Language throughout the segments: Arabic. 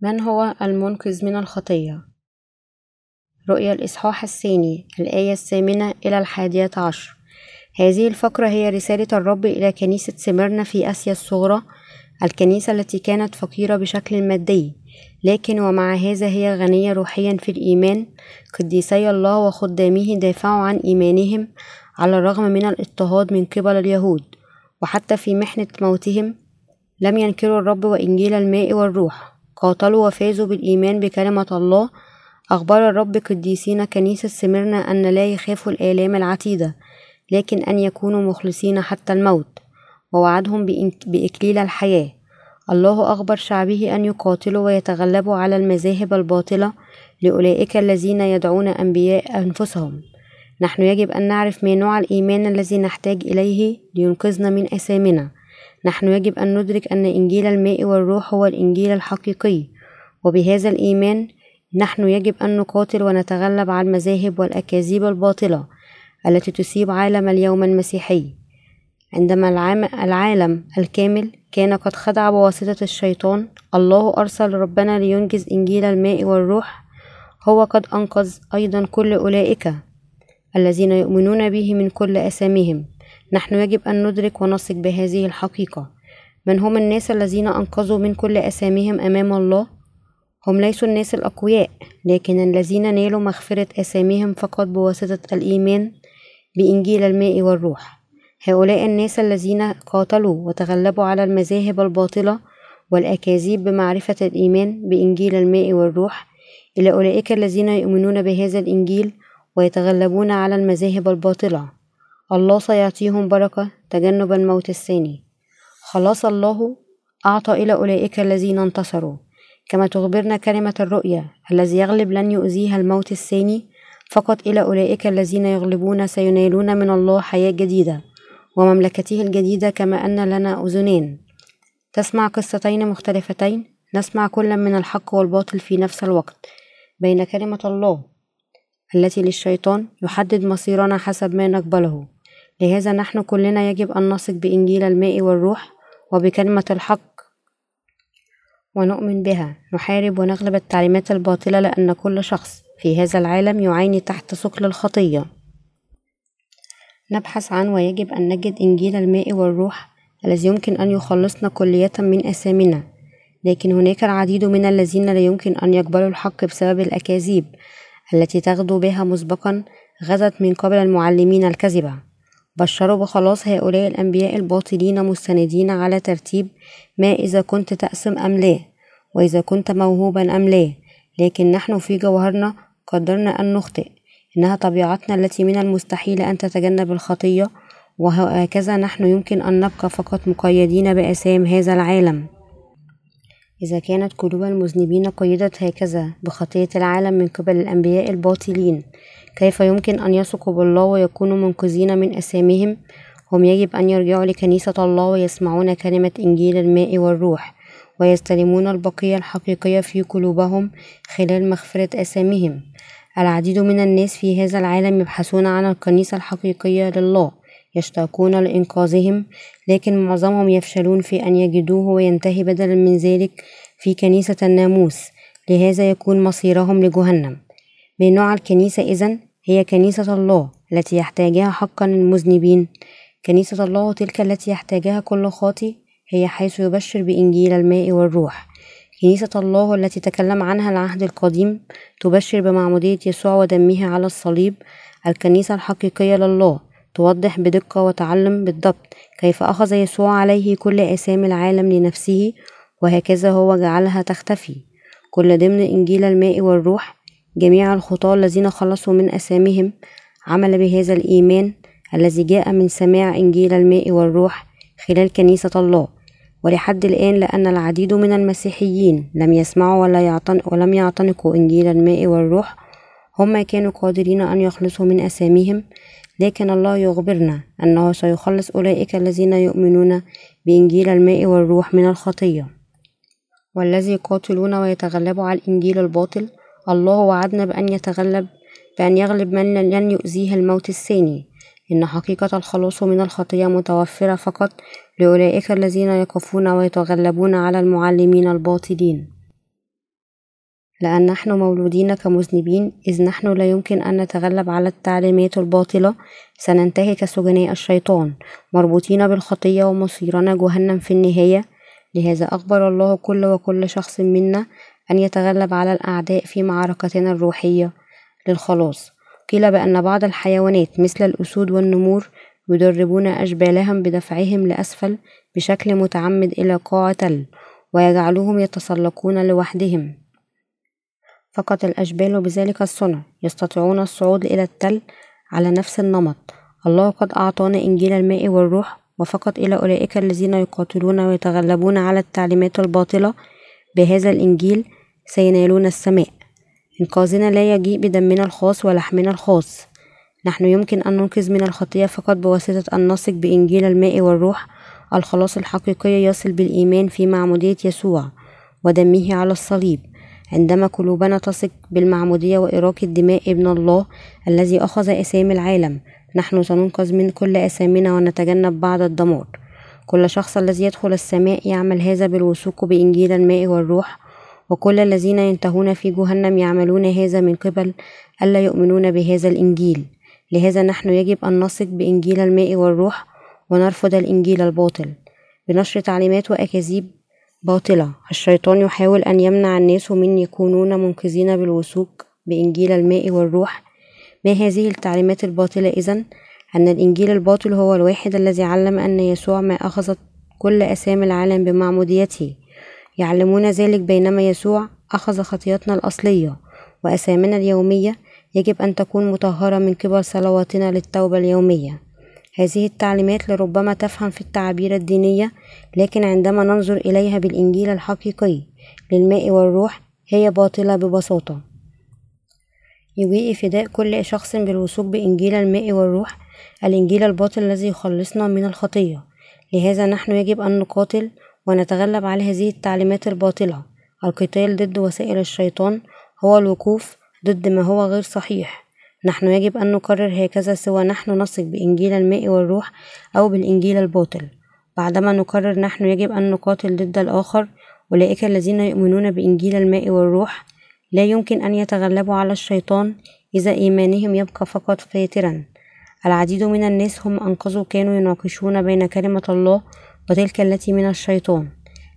من هو المنقذ من الخطية؟ رؤيا الإصحاح الثاني الآية الثامنة إلى الحادية عشر. هذه الفقرة هي رسالة الرب إلى كنيسة سمرنا في آسيا الصغرى الكنيسة التي كانت فقيرة بشكل مادي. لكن ومع هذا هي غنية روحيا في الإيمان قديسي الله وخدامه دافعوا عن إيمانهم على الرغم من الاضطهاد من قبل اليهود. وحتى في محنة موتهم لم ينكروا الرب وإنجيل الماء والروح. قاتلوا وفازوا بالإيمان بكلمة الله. أخبر الرب قديسين كنيسة سمرنا أن لا يخافوا الآلام العتيدة لكن أن يكونوا مخلصين حتى الموت ووعدهم بإكليل الحياة. الله أخبر شعبه أن يقاتلوا ويتغلبوا على المذاهب الباطلة لأولئك الذين يدعون أنبياء أنفسهم. نحن يجب أن نعرف ما نوع الإيمان الذي نحتاج إليه لينقذنا من أثامنا. نحن يجب أن ندرك أن إنجيل الماء والروح هو الإنجيل الحقيقي. وبهذا الإيمان نحن يجب أن نقاتل ونتغلب على المذاهب والأكاذيب الباطلة التي تصيب عالم اليوم المسيحي. عندما العالم الكامل كان قد خدع بواسطة الشيطان الله أرسل ربنا لينجز إنجيل الماء والروح. هو قد أنقذ أيضا كل أولئك الذين يؤمنون به من كل أساميهم نحن يجب أن ندرك ونثق بهذه الحقيقة. من هم الناس الذين أنقذوا من كل أساميهم أمام الله؟ هم ليسوا الناس الأقوياء لكن الذين نالوا مغفرة أساميهم فقط بواسطة الإيمان بإنجيل الماء والروح. هؤلاء الناس الذين قاتلوا وتغلبوا على المذاهب الباطلة والأكاذيب بمعرفة الإيمان بإنجيل الماء والروح إلى أولئك الذين يؤمنون بهذا الإنجيل ويتغلبون على المذاهب الباطلة. الله سيعطيهم بركة تجنب الموت الثاني. خلاص الله أعطى إلى أولئك الذين انتصروا. كما تخبرنا كلمة الرؤيا الذي يغلب لن يؤذيها الموت الثاني فقط إلى أولئك الذين يغلبون سينالون من الله حياة جديدة ومملكته الجديدة كما أن لنا أذنين. تسمع قصتين مختلفتين؟ نسمع كل من الحق والباطل في نفس الوقت. بين كلمة الله التي للشيطان يحدد مصيرنا حسب ما نقبله. لهذا نحن كلنا يجب أن نثق بإنجيل الماء والروح وبكلمة الحق ونؤمن بها. نحارب ونغلب التعليمات الباطلة لأن كل شخص في هذا العالم يعاني تحت ثقل الخطية. نبحث عن ويجب أن نجد إنجيل الماء والروح الذي يمكن أن يخلصنا كلية من أثامنا لكن هناك العديد من الذين لا يمكن أن يقبلوا الحق بسبب الأكاذيب التي تغدو بها مسبقا غدت من قبل المعلمين الكذبة. بشروا بخلاص هؤلاء الأنبياء الباطلين مستندين على ترتيب ما إذا كنت تأسم أم لا وإذا كنت موهوبا أم لا. لكن نحن في جوهرنا قدرنا أن نخطئ. إنها طبيعتنا التي من المستحيل أن تتجنب الخطية وهكذا نحن يمكن أن نبقى فقط مقيدين بأسام هذا العالم. إذا كانت قلوب المذنبين قيدت هكذا بخطية العالم من قبل الأنبياء الباطلين. كيف يمكن أن يثقوا بالله ويكونوا منقذين من أسامهم؟ هم يجب أن يرجعوا لكنيسة الله ويسمعون كلمة إنجيل الماء والروح ويستلمون البقية الحقيقية في قلوبهم خلال مغفرة أسامهم. العديد من الناس في هذا العالم يبحثون عن الكنيسة الحقيقية لله يشتاقون لإنقاذهم لكن معظمهم يفشلون في أن يجدوه وينتهي بدلا من ذلك في كنيسة الناموس. لهذا يكون مصيرهم لجهنم. من نوع الكنيسة إذن؟ هي كنيسة الله التي يحتاجها حقا المذنبين. كنيسة الله تلك التي يحتاجها كل خاطئ هي حيث يبشر بإنجيل الماء والروح. كنيسة الله التي تكلم عنها العهد القديم تبشر بمعمودية يسوع ودمه على الصليب. الكنيسة الحقيقية لله توضح بدقة وتعلم بالضبط كيف أخذ يسوع عليه كل آثام العالم لنفسه وهكذا هو جعلها تختفي. كل ضمن إنجيل الماء والروح جميع الخطاة الذين خلصوا من أسامهم عمل بهذا الإيمان الذي جاء من سماع إنجيل الماء والروح خلال كنيسة الله. ولحد الآن لأن العديد من المسيحيين لم يسمعوا ولا يعتن ولم يعتنقوا إنجيل الماء والروح هم كانوا قادرين أن يخلصوا من أساميهم. لكن الله يخبرنا أنه سيخلص أولئك الذين يؤمنون بإنجيل الماء والروح من الخطية. والذي يقاتلون ويتغلبوا على الإنجيل الباطل الله وعدنا بأن يتغلب بأن يغلب من لن يؤذيه الموت الثاني. إن حقيقة الخلاص من الخطية متوفرة فقط لأولئك الذين يقفون ويتغلبون على المعلمين الباطلين. لأن نحن مولودين كمذنبين إذ نحن لا يمكن أن نتغلب على التعليمات الباطلة. سننتهي كسجناء الشيطان مربوطين بالخطية ومصيرنا جهنم في النهاية. لهذا أخبر الله كل وكل شخص منا أن يتغلب على الأعداء في معركتنا الروحية للخلاص. قيل بأن بعض الحيوانات مثل الأسود والنمور يدربون أشبالهم بدفعهم لأسفل بشكل متعمد إلى قاع تل ويجعلوهم يتسلقون لوحدهم. فقط الأشبال بذلك الصنع يستطيعون الصعود إلى التل على نفس النمط. الله قد أعطانا إنجيل الماء والروح وفقط إلى أولئك الذين يقاتلون ويتغلبون على التعليمات الباطلة بهذا الإنجيل سينالون السماء. إنقاذنا لا يجيء بدمنا الخاص ولحمنا الخاص. نحن يمكن أن ننقذ من الخطية فقط بواسطة أن نثق بإنجيل الماء والروح الخلاص الحقيقي يصل بالإيمان في معمودية يسوع ودمه على الصليب. عندما قلوبنا تثق بالمعمودية وإراقة دماء ابن الله الذي أخذ أسامي العالم نحن سننقذ من كل أسامنا ونتجنب بعض الدمار. كل شخص الذي يدخل السماء يعمل هذا بالوثوق بإنجيل الماء والروح وكل الذين ينتهون في جهنم يعملون هذا من قبل ألا يؤمنون بهذا الإنجيل. لهذا نحن يجب أن نثق بإنجيل الماء والروح ونرفض الإنجيل الباطل. بنشر تعليمات وأكاذيب باطلة. الشيطان يحاول أن يمنع الناس من يكونون منقذين بالوثوق بإنجيل الماء والروح. ما هذه التعليمات الباطلة إذن؟ أن الإنجيل الباطل هو الواحد الذي علم أن يسوع ما أخذت كل أسامي العالم بمعموديته. يعلمون ذلك بينما يسوع أخذ خطيتنا الأصلية وأسامنا اليومية يجب أن تكون مطهرة من قبل صلواتنا للتوبة اليومية. هذه التعليمات لربما تفهم في التعابير الدينية لكن عندما ننظر إليها بالإنجيل الحقيقي للماء والروح هي باطلة ببساطة. يجيء فداء كل شخص بالوثوق بإنجيل الماء والروح الإنجيل الباطل الذي يخلصنا من الخطية. لهذا نحن يجب أن نقاتل ونتغلب على هذه التعليمات الباطلة. القتال ضد وسائل الشيطان هو الوقوف ضد ما هو غير صحيح. نحن يجب أن نقرر هكذا سواء نحن نثق بإنجيل الماء والروح أو بالإنجيل الباطل. بعدما نقرر نحن يجب أن نقاتل ضد الآخر أولئك الذين يؤمنون بإنجيل الماء والروح لا يمكن أن يتغلبوا على الشيطان إذا إيمانهم يبقى فقط فاترا. العديد من الناس هم أنقذوا كانوا يناقشون بين كلمة الله وتلك التي من الشيطان.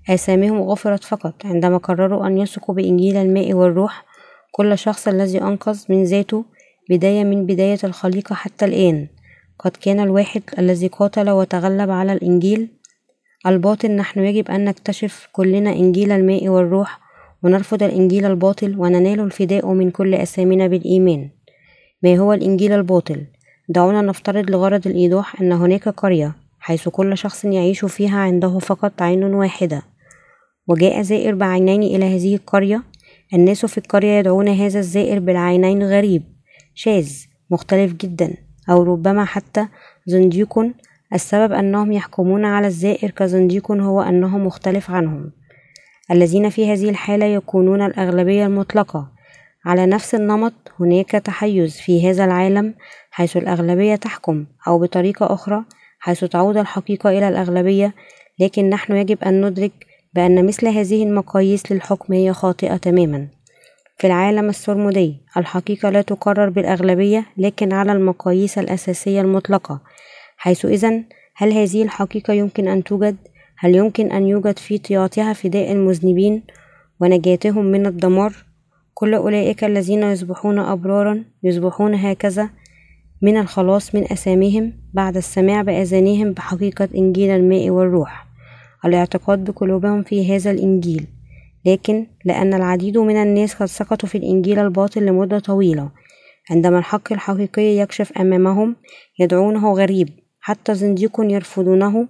آثامهم غفرت فقط عندما قرروا أن يثقوا بإنجيل الماء والروح كل شخص الذي أنقذ من ذاته بداية من بداية الخليقة حتى الآن. قد كان الواحد الذي قاتل وتغلب على الإنجيل. الباطل نحن يجب أن نكتشف كلنا إنجيل الماء والروح ونرفض الإنجيل الباطل وننال الفداء من كل أسامنا بالإيمان. ما هو الإنجيل الباطل؟ دعونا نفترض لغرض الإيضاح أن هناك قرية حيث كل شخص يعيش فيها عنده فقط عين واحدة. وجاء زائر بعينين إلى هذه القرية. الناس في القرية يدعون هذا الزائر بالعينين غريب شاذ مختلف جدا أو ربما حتى زنديق. السبب أنهم يحكمون على الزائر كزنديق هو أنه مختلف عنهم. الذين في هذه الحالة يكونون الأغلبية المطلقة. على نفس النمط هناك تحيز في هذا العالم حيث الأغلبية تحكم أو بطريقة أخرى حيث تعود الحقيقة إلى الأغلبية لكن نحن يجب أن ندرك بأن مثل هذه المقاييس للحكم هي خاطئة تماما في العالم السرمدي الحقيقة لا تقرر بالأغلبية لكن على المقاييس الأساسية المطلقة حيث إذن هل هذه الحقيقة يمكن أن توجد؟ هل يمكن أن يوجد في طياتها فداء المذنبين ونجاتهم من الدمار؟ كل أولئك الذين يصبحون أبرارا يصبحون هكذا من الخلاص من أساميهم بعد السماع بأذانهم بحقيقة إنجيل الماء والروح الاعتقاد بقلوبهم في هذا الإنجيل. لكن لأن العديد من الناس قد سقطوا في الإنجيل الباطل لمدة طويلة عندما الحق الحقيقي يكشف أمامهم يدعونه غريب حتى زنديق يرفضونه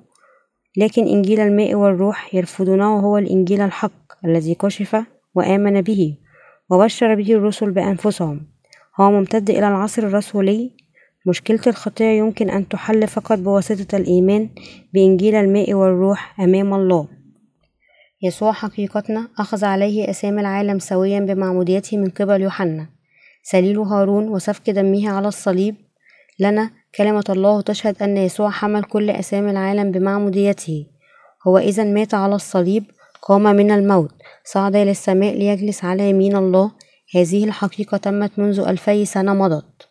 لكن إنجيل الماء والروح يرفضونه هو الإنجيل الحق الذي كشف وآمن به وبشر به الرسل بأنفسهم. هو ممتد إلى العصر الرسولي مشكلة الخطية يمكن أن تحل فقط بواسطة الإيمان بإنجيل الماء والروح أمام الله. يسوع حقيقتنا أخذ عليه أسامي العالم سويا بمعموديته من قبل يوحنا. سليل هارون وسفك دمه على الصليب. لنا كلمة الله تشهد أن يسوع حمل كل أسامي العالم بمعموديته. هو إذا مات على الصليب قام من الموت. صعد إلى السماء ليجلس على يمين الله. هذه الحقيقة تمت منذ ألفي سنة مضت.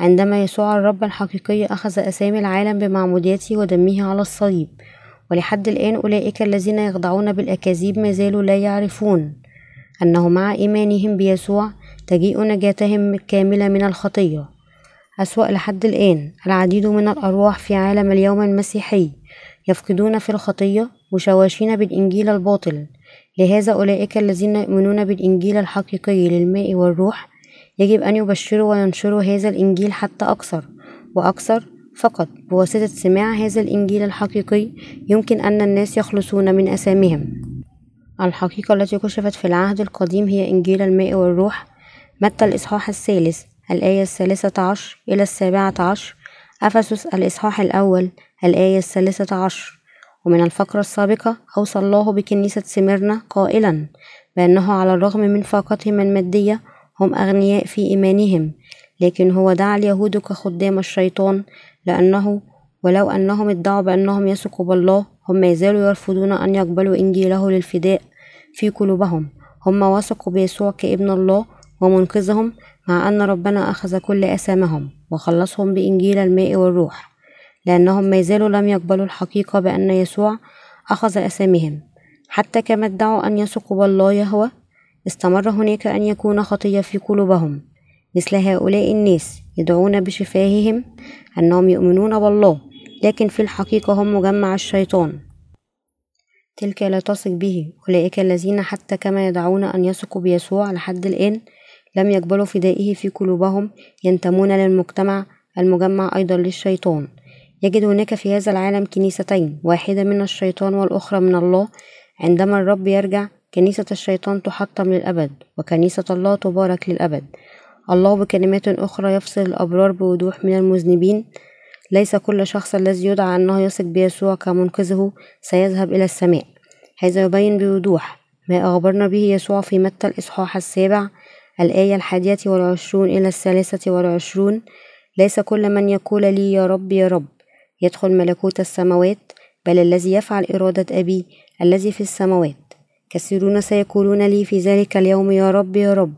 عندما يسوع الرب الحقيقي أخذ أسامي العالم بمعموديته ودمه على الصليب ولحد الآن أولئك الذين يخضعون بالأكاذيب ما زالوا لا يعرفون. أنه مع إيمانهم بيسوع تجيء نجاتهم الكاملة من الخطية. أسوأ لحد الآن العديد من الأرواح في عالم اليوم المسيحي يفقدون في الخطية مشوشين بالإنجيل الباطل. لهذا أولئك الذين يؤمنون بالإنجيل الحقيقي للماء والروح يجب أن يبشروا وينشروا هذا الإنجيل حتى أكثر وأكثر فقط. بواسطة سماع هذا الإنجيل الحقيقي يمكن أن الناس يخلصون من أسامهم الحقيقة التي كشفت في العهد القديم هي إنجيل الماء والروح. متى الإصحاح الثالث؟ الآية الثالثة عشر إلى السابعة عشر. أفسس الإصحاح الأول الآية الثالثة عشر. ومن الفقرة السابقة أوصى الله بكنيسة سميرنا قائلا بأنه على الرغم من فاقتهم المادية هم أغنياء في إيمانهم لكن هو دعا اليهود كخدام الشيطان لأنه ولو أنهم ادعوا بأنهم يثقوا بالله هم ما زالوا يرفضون أن يقبلوا إنجيله للفداء في قلوبهم. هم وثقوا بيسوع كابن الله ومنقذهم مع أن ربنا أخذ كل أثامهم وخلصهم بإنجيل الماء والروح لأنهم ما زالوا لم يقبلوا الحقيقة بأن يسوع أخذ أثامهم حتى كما ادعوا أن يثقوا بالله يهوى استمر هناك أن يكون خطية في قلوبهم مثل هؤلاء الناس يدعون بشفاههم أنهم يؤمنون بالله لكن في الحقيقة هم مجمع الشيطان. تلك لا تثق به أولئك الذين حتى كما يدعون أن يثقوا بيسوع لحد الآن لم يقبلوا فدائه في قلوبهم ينتمون للمجتمع المجمع أيضا للشيطان. يجد هناك في هذا العالم كنيستين واحدة من الشيطان والأخرى من الله. عندما الرب يرجع كنيسة الشيطان تحطم للأبد وكنيسة الله تبارك للأبد. الله بكلمات أخرى يفصل الأبرار بوضوح من المذنبين. ليس كل شخص الذي يدعى أنه يثق بيسوع كمنقذه سيذهب إلى السماء. هذا يبين بوضوح ما أخبرنا به يسوع في متى الإصحاح السابع الآية الحادية والعشرون إلى الثالثة والعشرون. ليس كل من يقول لي يا رب يا رب. يدخل ملكوت السماوات بل الذي يفعل إرادة أبي الذي في السماوات. كثيرون سيقولون لي في ذلك اليوم يا رب يا رب.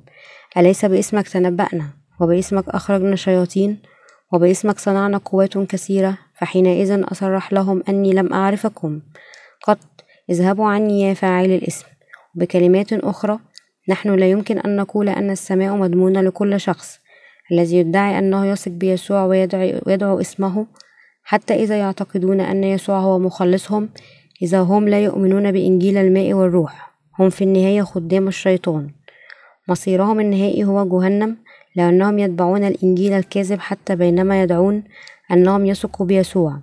أليس باسمك تنبأنا؟ وباسمك أخرجنا شياطين وباسمك صنعنا قوات كثيرة؟ فحينئذ أصرح لهم أني لم أعرفكم. قط اذهبوا عني يا فاعل الاسم. بكلمات أخرى نحن لا يمكن أن نقول أن السماء مضمونة لكل شخص. الذي يدعي أنه يثق بيسوع ويدعو, ويدعو اسمه حتى إذا يعتقدون أن يسوع هو مخلصهم إذا هم لا يؤمنون بإنجيل الماء والروح هم في النهاية خدام الشيطان. مصيرهم النهائي هو جهنم لأنهم يتبعون الإنجيل الكاذب حتى بينما يدعون أنهم يثقوا بيسوع.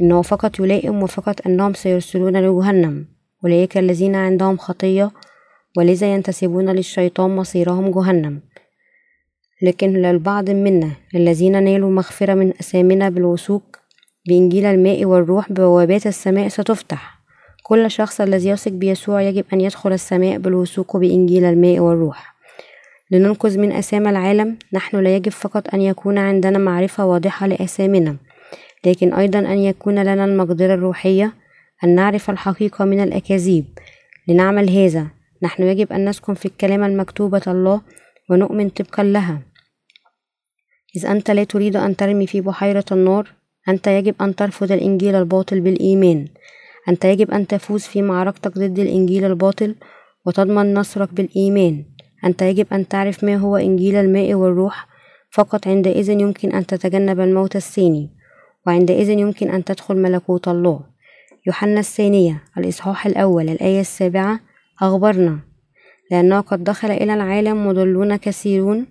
إنه فقط يلائم وفقط أنهم سيرسلون لجهنم. أولئك الذين عندهم خطية ولذا ينتسبون للشيطان مصيرهم جهنم. لكن للبعض منا الذين نالوا مغفرة من أثامنا بالوثوق بإنجيل الماء والروح بوابات السماء ستفتح. كل شخص الذي يثق بيسوع يجب أن يدخل السماء بالوثوق بإنجيل الماء والروح. لننقذ من أسام العالم نحن لا يجب فقط أن يكون عندنا معرفة واضحة لأسامنا لكن أيضا أن يكون لنا المقدرة الروحية أن نعرف الحقيقة من الأكاذيب. لنعمل هذا نحن يجب أن نسكن في الكلمة المكتوبة الله ونؤمن طبقا لها. إذ أنت لا تريد أن ترمي في بحيرة النار أنت يجب أن ترفض الإنجيل الباطل بالإيمان. أنت يجب أن تفوز في معركتك ضد الإنجيل الباطل وتضمن نصرك بالإيمان. أنت يجب أن تعرف ما هو إنجيل الماء والروح فقط عندئذ يمكن أن تتجنب الموت الثاني وعندئذ يمكن أن تدخل ملكوت الله. يوحنا الثانية الإصحاح الأول الآية السابعة أخبرنا. لأنه قد دخل إلى العالم مضلون كثيرون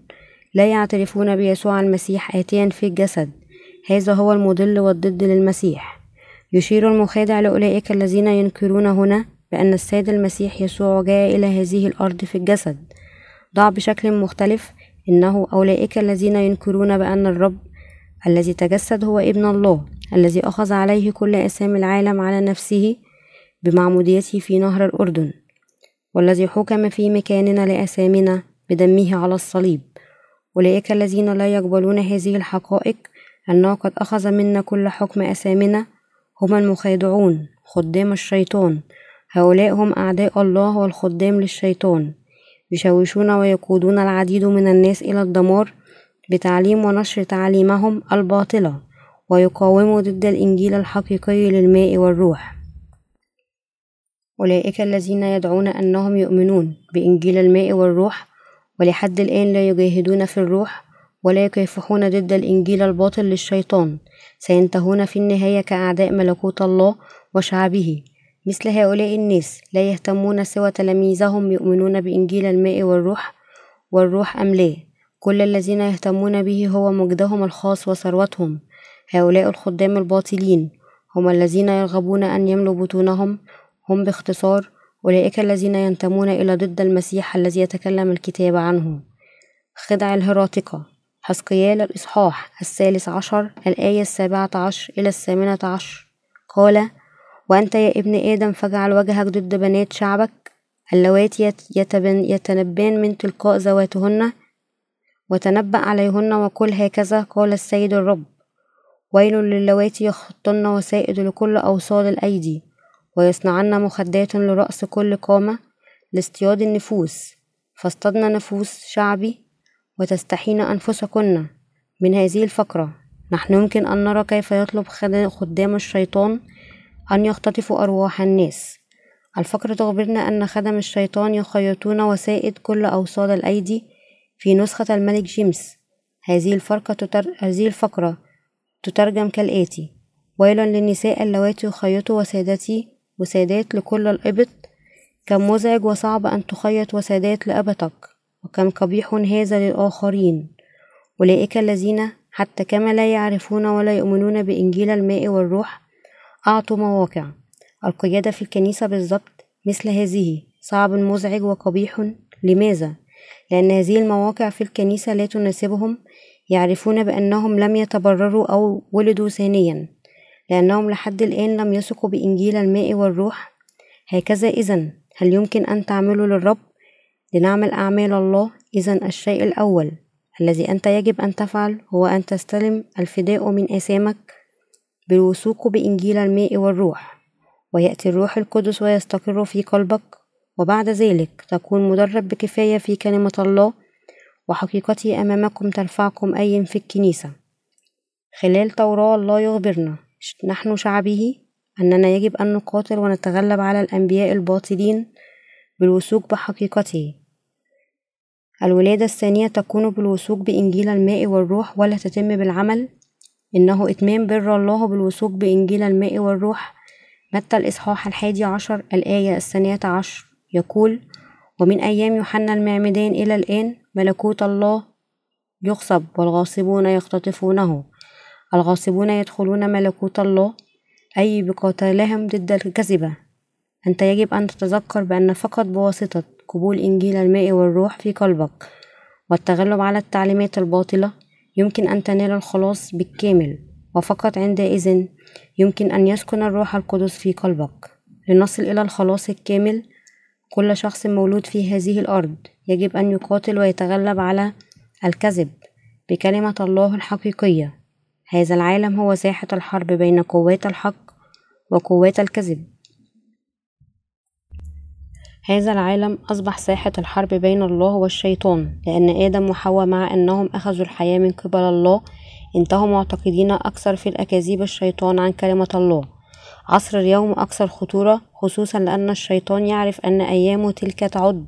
لا يعترفون بيسوع المسيح آتيا في الجسد. هذا هو المضل والضد للمسيح. يشير المخادع لأولئك الذين ينكرون هنا بأن السيد المسيح يسوع جاء إلى هذه الأرض في الجسد. ضع بشكل مختلف إنه أولئك الذين ينكرون بأن الرب الذي تجسد هو ابن الله الذي أخذ عليه كل أسامي العالم على نفسه بمعموديته في نهر الأردن والذي حكم في مكاننا لأسامنا بدمه على الصليب. أولئك الذين لا يقبلون هذه الحقائق أنه قد أخذ منا كل حكم أسامنا هم المخادعون خدام الشيطان. هؤلاء هم أعداء الله والخدام للشيطان. يشوشون ويقودون العديد من الناس إلى الدمار بتعليم ونشر تعاليمهم الباطلة ويقاوموا ضد الإنجيل الحقيقي للماء والروح. أولئك الذين يدعون أنهم يؤمنون بإنجيل الماء والروح ولحد الآن لا يجاهدون في الروح ولا يكافحون ضد الإنجيل الباطل للشيطان سينتهون في النهاية كأعداء ملكوت الله وشعبه. مثل هؤلاء الناس لا يهتمون سوى تلاميذهم يؤمنون بإنجيل الماء والروح والروح أم لا؟ كل الذين يهتمون به هو مجدهم الخاص وثروتهم. هؤلاء الخدام الباطلين هم الذين يرغبون أن يملوا بطونهم. هم باختصار أولئك الذين ينتمون إلى ضد المسيح الذي يتكلم الكتاب عنه. خدع الهراطقة حسقيال الإصحاح الثالث عشر الآية السابعة عشر إلى الثامنة عشر. قال وأنت يا ابن آدم فاجعل وجهك ضد بنات شعبك اللواتي يتنبان من تلقاء ذواتهن وتنبأ عليهن وقل هكذا قال السيد الرب. ويل للواتي يخطن وسائد لكل أوصال الأيدي ويصنعن مخدات لرأس كل قامة لاصطياد النفوس. فاصطدن نفوس شعبي وتستحين أنفسكن من هذه الفقرة. نحن يمكن أن نرى كيف يطلب خدام الشيطان أن يختطفوا أرواح الناس. الفقرة تخبرنا أن خدم الشيطان يخيطون وسائد كل أوصال الأيدي في نسخة الملك جيمس. هذه الفرقة تتر... هذه الفقرة تترجم كالآتي. ويل للنساء اللواتي يخيطوا وسادتي وسادات لكل الإبط كم مزعج وصعب أن تخيط وسادات لأبتك وكم قبيح هذا للآخرين. أولئك الذين حتى كما لا يعرفون ولا يؤمنون بإنجيل الماء والروح أعطوا مواقع. القيادة في الكنيسة بالضبط مثل هذه. صعب مزعج وقبيح. لماذا؟ لأن هذه المواقع في الكنيسة لا تناسبهم يعرفون بأنهم لم يتبرروا أو ولدوا ثانيا. لأنهم لحد الآن لم يثقوا بإنجيل الماء والروح. هكذا إذا هل يمكن أن تعملوا للرب؟ لنعمل أعمال الله إذا الشيء الأول الذي أنت يجب أن تفعل هو أن تستلم الفداء من آثامك بالوثوق بإنجيل الماء والروح ويأتي الروح القدس ويستقر في قلبك وبعد ذلك تكون مدرب بكفاية في كلمة الله وحقيقته أمامكم ترفعكم أي في الكنيسة. خلال توراة الله يخبرنا نحن شعبه أننا يجب أن نقاتل ونتغلب على الأنبياء الباطلين بالوثوق بحقيقته. الولادة الثانية تكون بالوثوق بإنجيل الماء والروح ولا تتم بالعمل؟ إنه إتمام بر الله بالوثوق بإنجيل الماء والروح. متى الإصحاح الحادي عشر؟ الآية الثانية عشر. يقول ومن أيام يوحنا المعمدان إلى الآن ملكوت الله يغصب والغاصبون يختطفونه الغاصبون يدخلون ملكوت الله أي بقتالهم ضد الكذبة. أنت يجب أن تتذكر بأن فقط بواسطة قبول إنجيل الماء والروح في قلبك والتغلب على التعليمات الباطلة يمكن أن تنال الخلاص بالكامل وفقط عندئذ يمكن أن يسكن الروح القدس في قلبك. لنصل إلى الخلاص الكامل كل شخص مولود في هذه الأرض يجب أن يقاتل ويتغلب على الكذب بكلمة الله الحقيقية. هذا العالم هو ساحة الحرب بين قوات الحق وقوات الكذب. هذا العالم أصبح ساحة الحرب بين الله والشيطان لأن آدم وحواء مع أنهم أخذوا الحياة من قبل الله انتهوا معتقدين أكثر في الأكاذيب الشيطان عن كلمة الله. عصر اليوم أكثر خطورة خصوصا لأن الشيطان يعرف أن أيامه تلك تعد.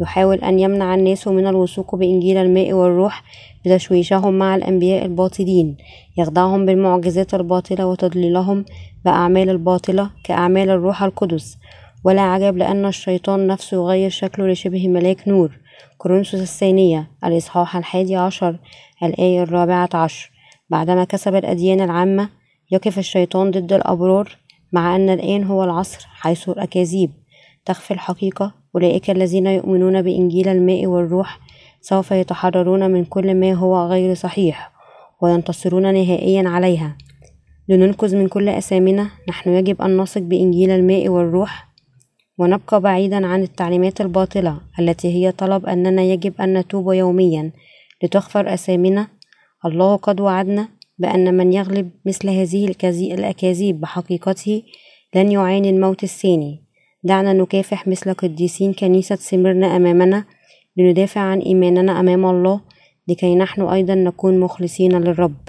يحاول أن يمنع الناس من الوثوق بإنجيل الماء والروح بتشويشهم مع الأنبياء الباطلين. يخدعهم بالمعجزات الباطلة وتضليلهم بأعمال الباطلة كأعمال الروح القدس. ولا عجب لأن الشيطان نفسه يغير شكله لشبه ملاك نور. كورنثوس الثانية. الإصحاح الحادي عشر. الآية الرابعة عشر. بعدما كسب الأديان العامة يقف الشيطان ضد الأبرار مع أن الآن هو العصر حيث الأكاذيب. تخفي الحقيقة أولئك الذين يؤمنون بإنجيل الماء والروح سوف يتحررون من كل ما هو غير صحيح وينتصرون نهائيا عليها. لننقذ من كل أثامنا نحن يجب أن نثق بإنجيل الماء والروح ونبقى بعيدا عن التعليمات الباطلة التي هي طلب أننا يجب أن نتوب يوميا لتغفر أثامنا الله قد وعدنا بأن من يغلب مثل هذه الأكاذيب بحقيقته لن يعاني الموت الثاني. دعنا نكافح مثل قديسين كنيسة سمرنا أمامنا لندافع عن إيماننا أمام الله لكي نحن أيضا نكون مخلصين للرب.